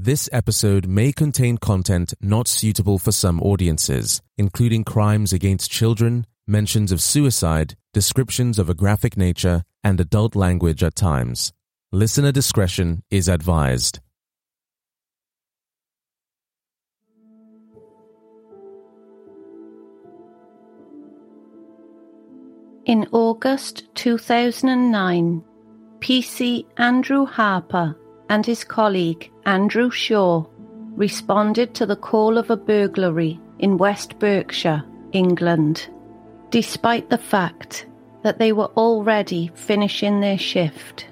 This episode may contain content not suitable for some audiences, including crimes against children, mentions of suicide, descriptions of a graphic nature, and adult language at times. Listener discretion is advised. In August 2009, PC Andrew Harper and his colleague Andrew Shaw responded to the call of a burglary in West Berkshire, England, despite the fact that they were already finishing their shift.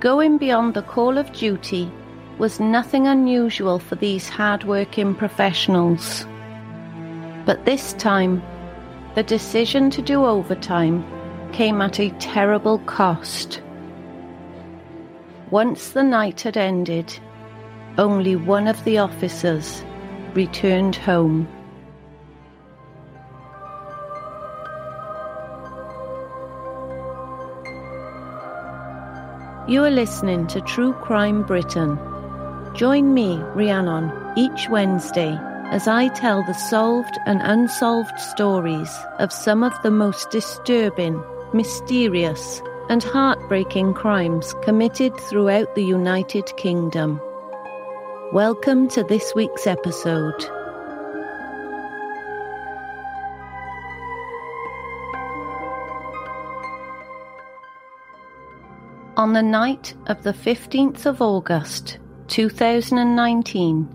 Going beyond the call of duty was nothing unusual for these hard-working professionals. But this time, the decision to do overtime came at a terrible cost. Once the night had ended, only one of the officers returned home. You are listening to True Crime Britain. Join me, Rhiannon, each Wednesday as I tell the solved and unsolved stories of some of the most disturbing, mysterious, and heartbreaking crimes committed throughout the United Kingdom. Welcome to this week's episode. On the night of the 15th of August 2019,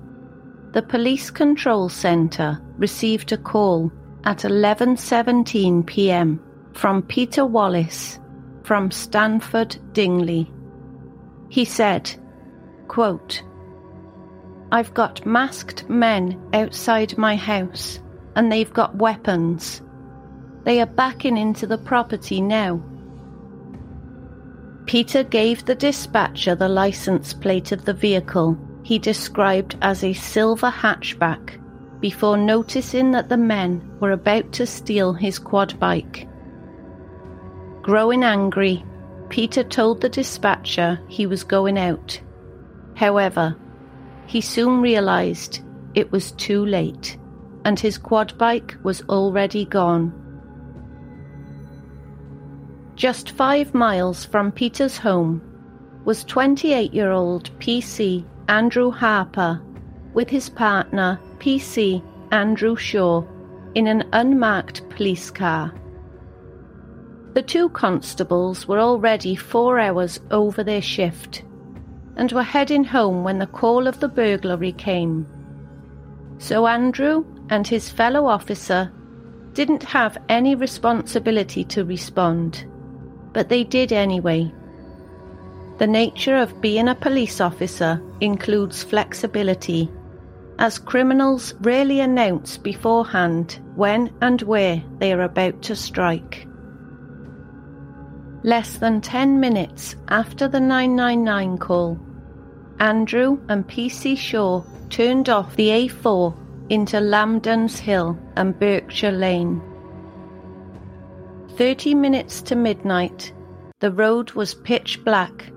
the Police Control Centre received a call at 11:17 p.m. from Peter Wallace from Stanford Dingley. He said, quote, I've got masked men outside my house and they've got weapons. They are backing into the property now. Peter gave the dispatcher the license plate of the vehicle he described as a silver hatchback before noticing that the men were about to steal his quad bike. Growing angry, Peter told the dispatcher he was going out. However, he soon realized it was too late and his quad bike was already gone. Just five miles from Peter's home was 28 year old PC Andrew Harper with his partner PC Andrew Shaw in an unmarked police car. The two constables were already four hours over their shift and were heading home when the call of the burglary came. So Andrew and his fellow officer didn't have any responsibility to respond but they did anyway. The nature of being a police officer includes flexibility, as criminals rarely announce beforehand when and where they are about to strike. Less than 10 minutes after the 999 call, Andrew and PC Shaw turned off the A4 into Lambdens Hill and Berkshire Lane. 30 minutes to midnight, the road was pitch black,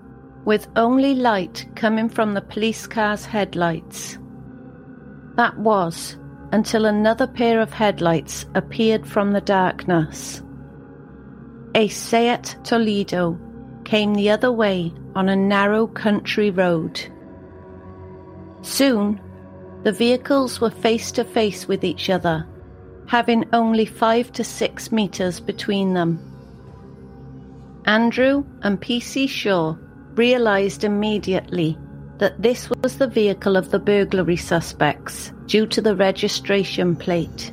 with only light coming from the police car's headlights. That was until another pair of headlights appeared from the darkness. A Seat Toledo came the other way on a narrow country road. Soon, the vehicles were face to face with each other, having only five to six metres between them. Andrew and PC Shaw realised immediately that this was the vehicle of the burglary suspects due to the registration plate.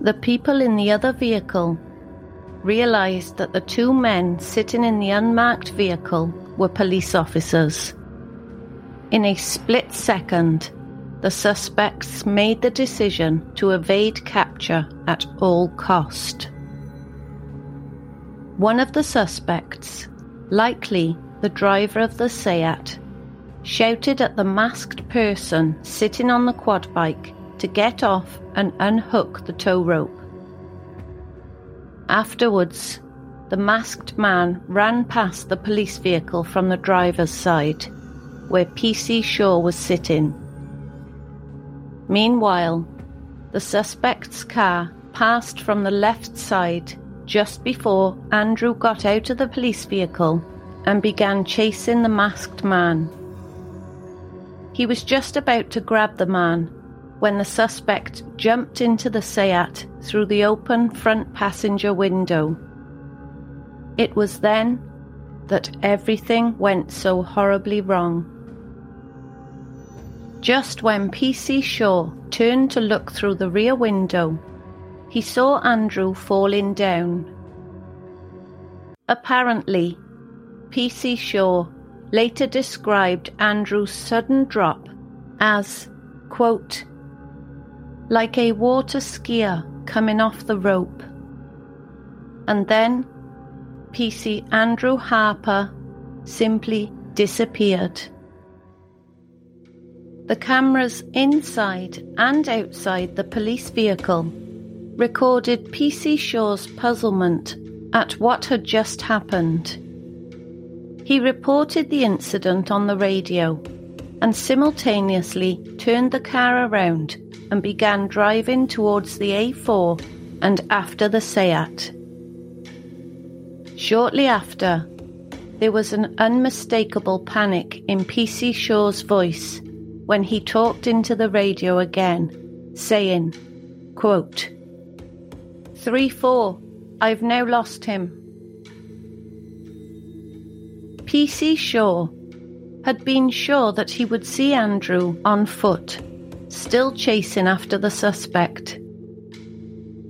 The people in the other vehicle realised that the two men sitting in the unmarked vehicle were police officers. In a split second, the suspects made the decision to evade capture at all cost. One of the suspects, likely the driver of the Seat, shouted at the masked person sitting on the quad bike to get off and unhook the tow rope. Afterwards, the masked man ran past the police vehicle from the driver's side where PC Shaw was sitting. Meanwhile, the suspect's car passed from the left side just before Andrew got out of the police vehicle and began chasing the masked man. He was just about to grab the man when the suspect jumped into the Seat through the open front passenger window. It was then that everything went so horribly wrong. Just when PC Shaw turned to look through the rear window, he saw Andrew falling down. Apparently, PC Shaw later described Andrew's sudden drop as, quote, like a water skier coming off the rope. And then PC Andrew Harper simply disappeared. The cameras inside and outside the police vehicle recorded PC Shaw's puzzlement at what had just happened. He reported the incident on the radio and simultaneously turned the car around and began driving towards the A4 and after the Seat. Shortly after, there was an unmistakable panic in PC Shaw's voice when he talked into the radio again, saying, quote, 3 4, I've now lost him. PC Shaw had been sure that he would see Andrew on foot, still chasing after the suspect.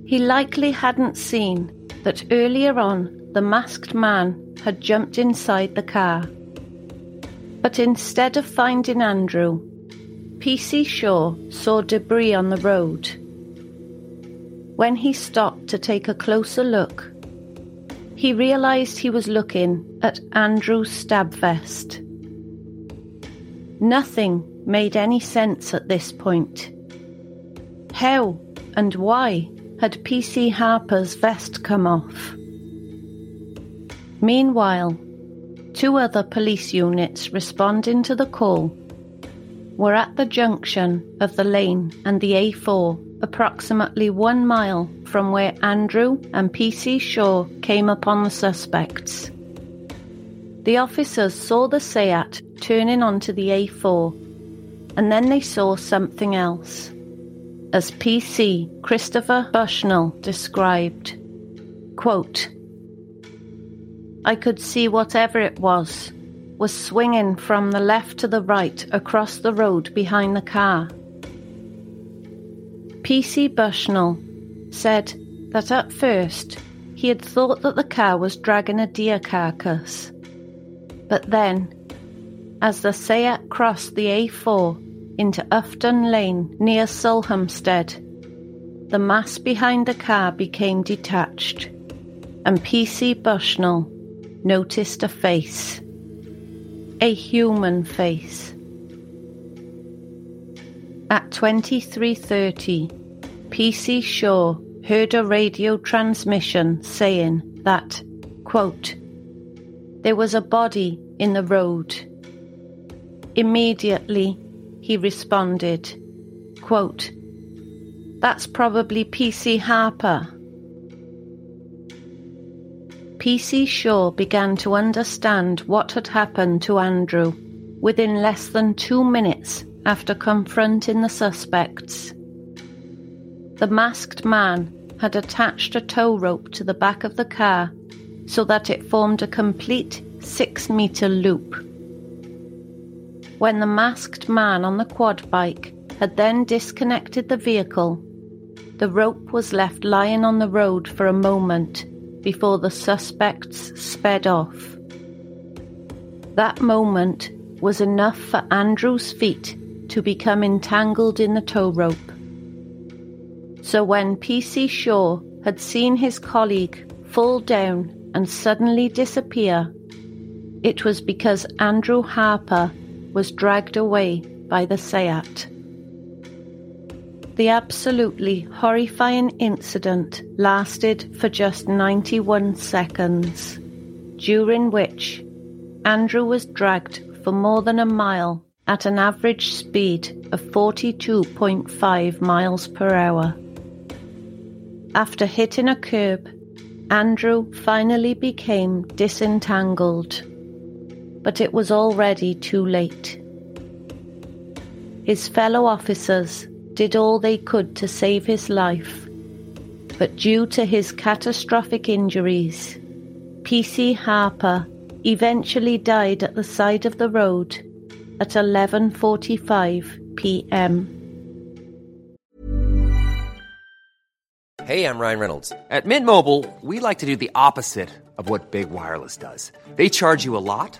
He likely hadn't seen that earlier on the masked man had jumped inside the car. But instead of finding Andrew, PC Shaw saw debris on the road. When he stopped to take a closer look, he realised he was looking at Andrew's stab vest. Nothing made any sense at this point. How and why had PC Harper's vest come off? Meanwhile, two other police units responding to the call were at the junction of the lane and the A4, approximately one mile from where Andrew and PC Shaw came upon the suspects. The officers saw the Seat turning onto the A4, and then they saw something else. As PC Christopher Bushnell described, quote, I could see whatever it was was swinging from the left to the right across the road behind the car. PC Bushnell said that at first he had thought that the car was dragging a deer carcass. But then, as the Seat crossed the A4 into Ufton Lane near Sulhamstead, the mass behind the car became detached. and P.C. Bushnell noticed a face. A human face. At 23.30, P.C. Shaw heard a radio transmission saying that, quote, there was a body in the road. Immediately, he responded, quote, That's probably P.C. Harper. P.C. Shaw began to understand what had happened to Andrew within less than two minutes after confronting the suspects. The masked man had attached a tow rope to the back of the car so that it formed a complete six metre loop. When the masked man on the quad bike had then disconnected the vehicle, the rope was left lying on the road for a moment before the suspects sped off. That moment was enough for Andrew's feet to become entangled in the tow rope. So when P.C. Shaw had seen his colleague fall down and suddenly disappear, it was because Andrew Harper was dragged away by the Seat. The absolutely horrifying incident lasted for just 91 seconds, during which Andrew was dragged for more than a mile at an average speed of 42.5 miles per hour. After hitting a curb, Andrew finally became disentangled, but it was already too late. His fellow officers did all they could to save his life, but due to his catastrophic injuries, P.C. Harper eventually died at the side of the road at 11:45 p.m. Hey, I'm Ryan Reynolds. At Mint Mobile, we like to do the opposite of what Big Wireless does. They charge you a lot,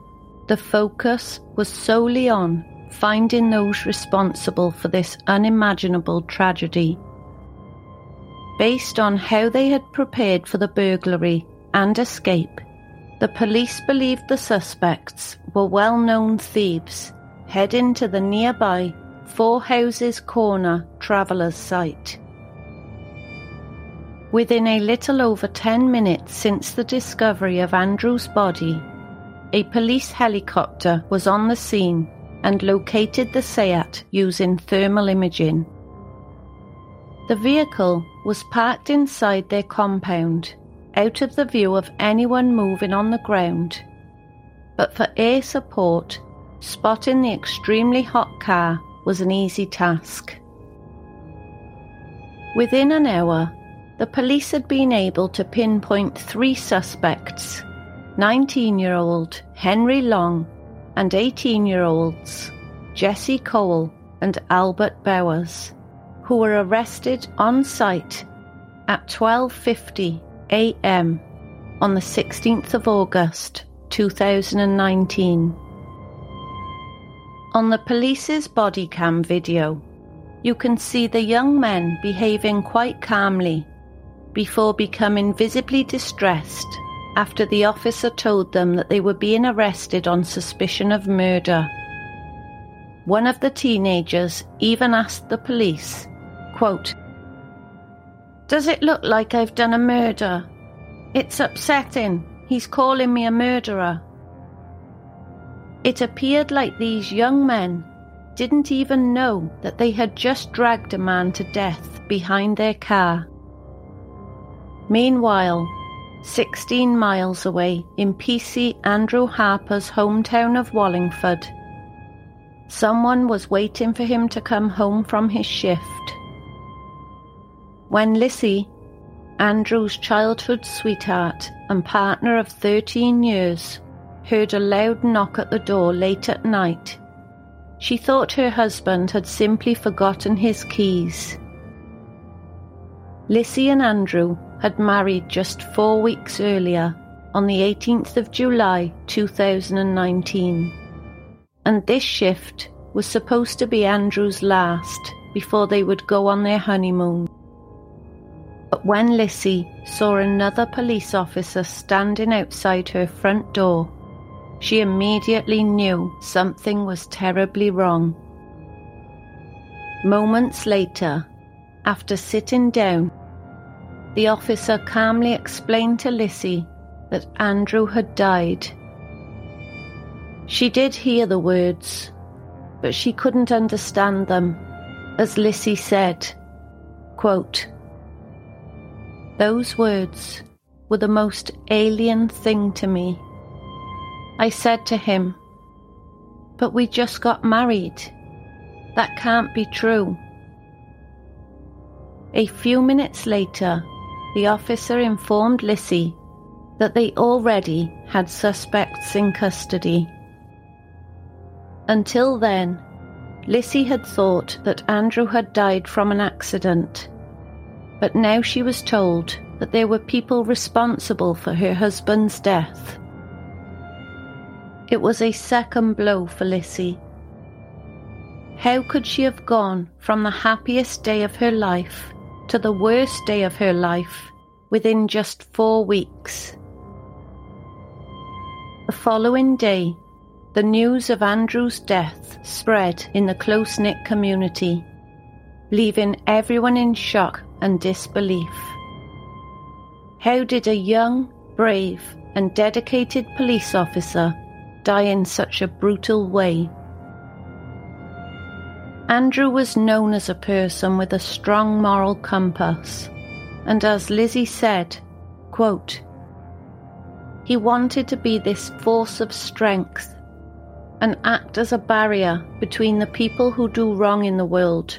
the focus was solely on finding those responsible for this unimaginable tragedy. Based on how they had prepared for the burglary and escape, the police believed the suspects were well known thieves heading to the nearby Four Houses Corner travellers site. Within a little over 10 minutes since the discovery of Andrew's body, a police helicopter was on the scene and located the Seat using thermal imaging. The vehicle was parked inside their compound, out of the view of anyone moving on the ground. But for air support, spotting the extremely hot car was an easy task. Within an hour, the police had been able to pinpoint three suspects 19 year old Henry Long and 18 year olds Jesse Cole and Albert Bowers, who were arrested on site at 12:50 a.m. on the 16th of August 2019. On the police's body cam video, you can see the young men behaving quite calmly before becoming visibly distressed after the officer told them that they were being arrested on suspicion of murder. One of the teenagers even asked the police, quote, Does it look like I've done a murder? It's upsetting. He's calling me a murderer. It appeared like these young men didn't even know that they had just dragged a man to death behind their car. Meanwhile, 16 miles away in PC Andrew Harper's hometown of Wallingford, someone was waiting for him to come home from his shift. When Lissy, Andrew's childhood sweetheart and partner of 13 years, heard a loud knock at the door late at night, she thought her husband had simply forgotten his keys. Lissy and Andrew had married just four weeks earlier, on the 18th of July 2019. And this shift was supposed to be Andrew's last before they would go on their honeymoon. But when Lissy saw another police officer standing outside her front door, she immediately knew something was terribly wrong. Moments later, after sitting down, the officer calmly explained to Lissy that Andrew had died. She did hear the words, but she couldn't understand them, as Lissy said, quote, Those words were the most alien thing to me. I said to him, But we just got married. That can't be true. A few minutes later, the officer informed Lissy that they already had suspects in custody. Until then, Lissy had thought that Andrew had died from an accident, but now she was told that there were people responsible for her husband's death. It was a second blow for Lissy. How could she have gone from the happiest day of her life to the worst day of her life within just four weeks. The following day, the news of Andrew's death spread in the close knit community, leaving everyone in shock and disbelief. How did a young, brave, and dedicated police officer die in such a brutal way? Andrew was known as a person with a strong moral compass, and as Lissy said, quote, he wanted to be this force of strength and act as a barrier between the people who do wrong in the world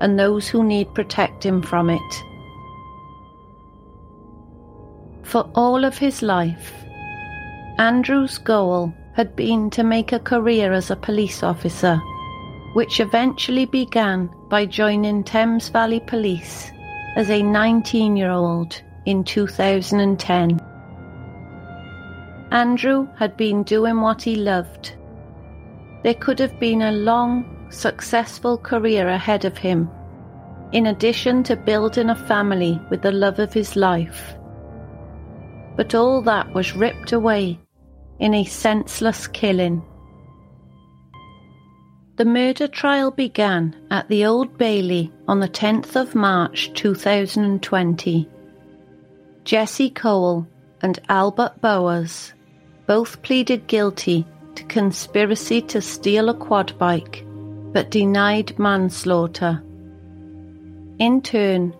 and those who need protecting from it. For all of his life, Andrew's goal had been to make a career as a police officer which eventually began by joining Thames Valley Police as a 19 year old in 2010. Andrew had been doing what he loved. There could have been a long, successful career ahead of him, in addition to building a family with the love of his life. But all that was ripped away in a senseless killing. The murder trial began at the Old Bailey on the 10th of March 2020. Jesse Cole and Albert Bowers both pleaded guilty to conspiracy to steal a quad bike but denied manslaughter. In turn,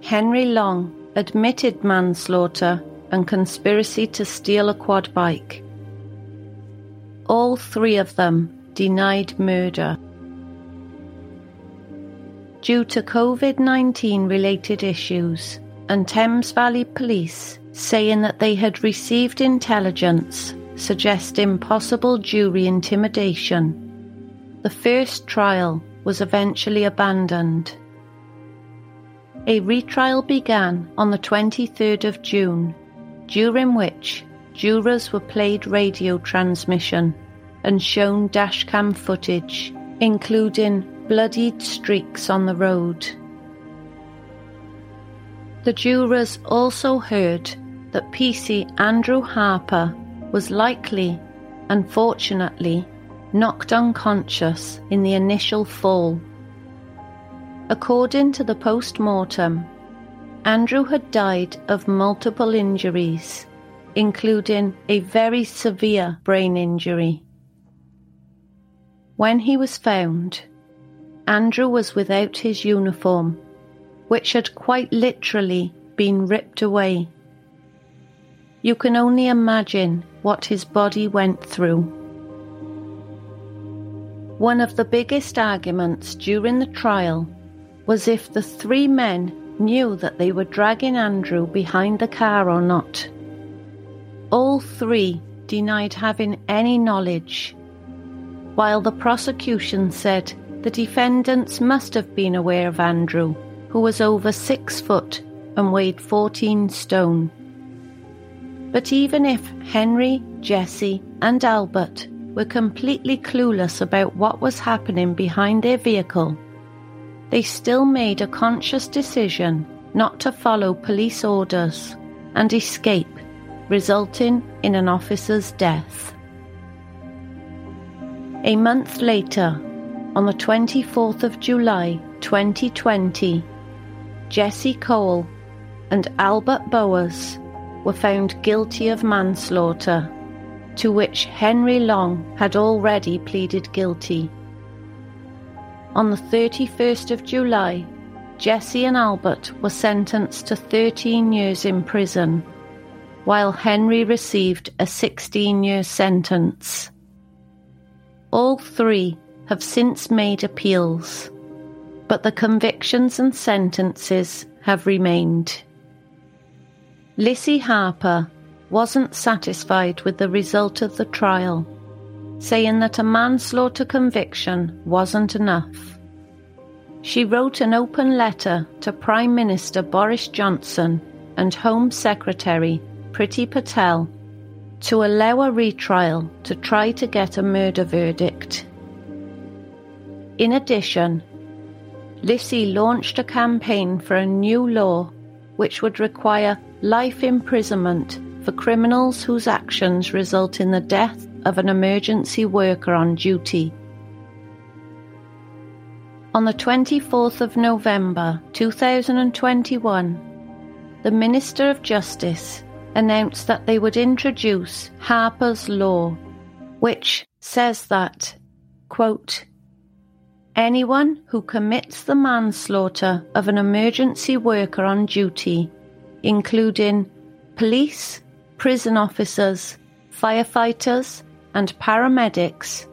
Henry Long admitted manslaughter and conspiracy to steal a quad bike. All three of them denied murder. Due to COVID 19 related issues, and Thames Valley Police saying that they had received intelligence suggesting possible jury intimidation, the first trial was eventually abandoned. A retrial began on the 23rd of June, during which jurors were played radio transmission and shown dashcam footage, including bloodied streaks on the road. The jurors also heard that PC Andrew Harper was likely, unfortunately, knocked unconscious in the initial fall. According to the post mortem, Andrew had died of multiple injuries, including a very severe brain injury. When he was found, Andrew was without his uniform, which had quite literally been ripped away. You can only imagine what his body went through. One of the biggest arguments during the trial was if the three men knew that they were dragging Andrew behind the car or not. All three denied having any knowledge, while the prosecution said the defendants must have been aware of Andrew, who was over six foot and weighed 14 stone. But even if Henry, Jesse, and Albert were completely clueless about what was happening behind their vehicle, they still made a conscious decision not to follow police orders and escape, resulting in an officer's death. A month later, on the 24th of July 2020, Jesse Cole and Albert Bowers were found guilty of manslaughter, to which Henry Long had already pleaded guilty. On the 31st of July, Jesse and Albert were sentenced to 13 years in prison, while Henry received a 16 year sentence. All three have since made appeals, but the convictions and sentences have remained. Lissy Harper wasn't satisfied with the result of the trial, saying that a manslaughter conviction wasn't enough. She wrote an open letter to Prime Minister Boris Johnson and Home Secretary Priti Patel to allow a retrial to try to get a murder verdict. In addition, Lissy launched a campaign for a new law which would require life imprisonment for criminals whose actions result in the death of an emergency worker on duty. On the 24th of November 2021, the Minister of Justice announced that they would introduce Harper's Law, which says that, quote, Anyone who commits the manslaughter of an emergency worker on duty, including police, prison officers, firefighters, and paramedics,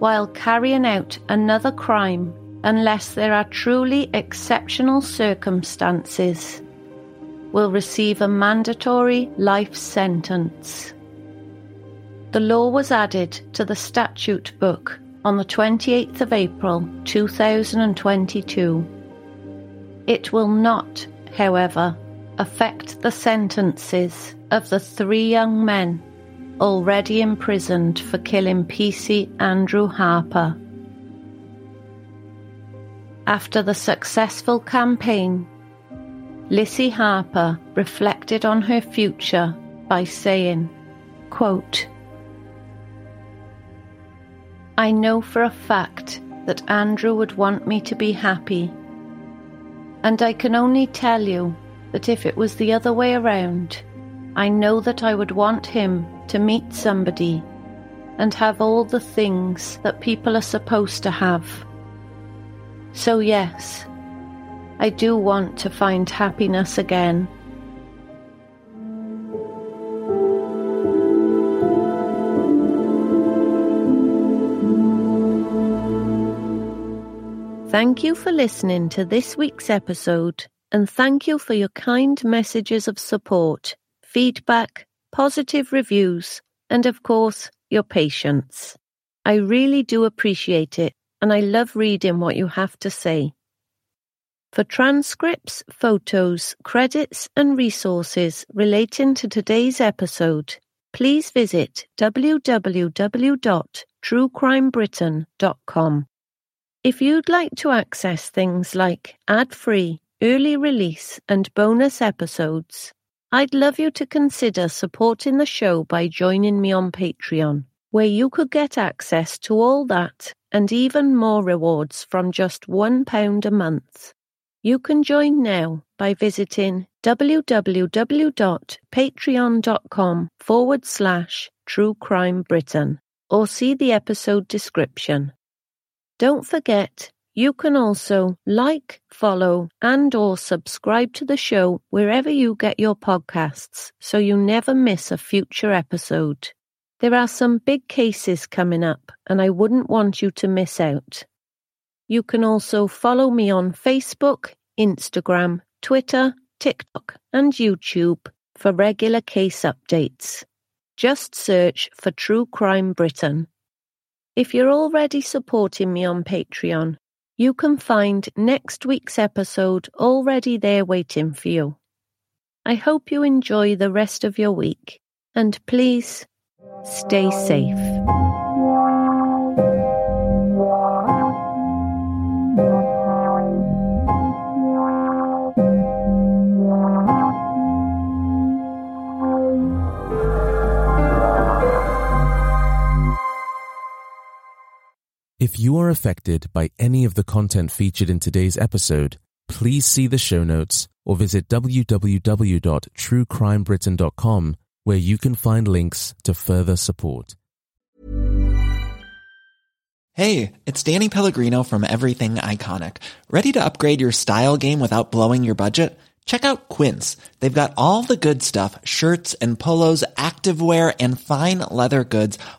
while carrying out another crime unless there are truly exceptional circumstances, will receive a mandatory life sentence. The law was added to the statute book on the 28th of April 2022. It will not, however, affect the sentences of the three young men already imprisoned for killing PC Andrew Harper. After the successful campaign, Lissy Harper reflected on her future by saying, quote, I know for a fact that Andrew would want me to be happy. And I can only tell you that if it was the other way around, I know that I would want him to meet somebody and have all the things that people are supposed to have. So, yes, I do want to find happiness again. Thank you for listening to this week's episode, and thank you for your kind messages of support, feedback, positive reviews, and of course, your patience. I really do appreciate it, and I love reading what you have to say. For transcripts, photos, credits, and resources relating to today's episode, please visit www.truecrimebritain.com. If you'd like to access things like ad free, early release, and bonus episodes, I'd love you to consider supporting the show by joining me on Patreon, where you could get access to all that and even more rewards from just £1 a month. You can join now by visiting www.patreon.com forward slash true crime Britain or see the episode description. Don't forget, you can also like, follow, and or subscribe to the show wherever you get your podcasts so you never miss a future episode. There are some big cases coming up and I wouldn't want you to miss out. You can also follow me on Facebook, Instagram, Twitter, TikTok, and YouTube for regular case updates. Just search for True Crime Britain. If you're already supporting me on Patreon, you can find next week's episode already there waiting for you. I hope you enjoy the rest of your week, and please stay safe. If you are affected by any of the content featured in today's episode, please see the show notes or visit www.truecrimebritain.com where you can find links to further support. Hey, it's Danny Pellegrino from Everything Iconic. Ready to upgrade your style game without blowing your budget? Check out Quince. They've got all the good stuff, shirts and polos, activewear and fine leather goods,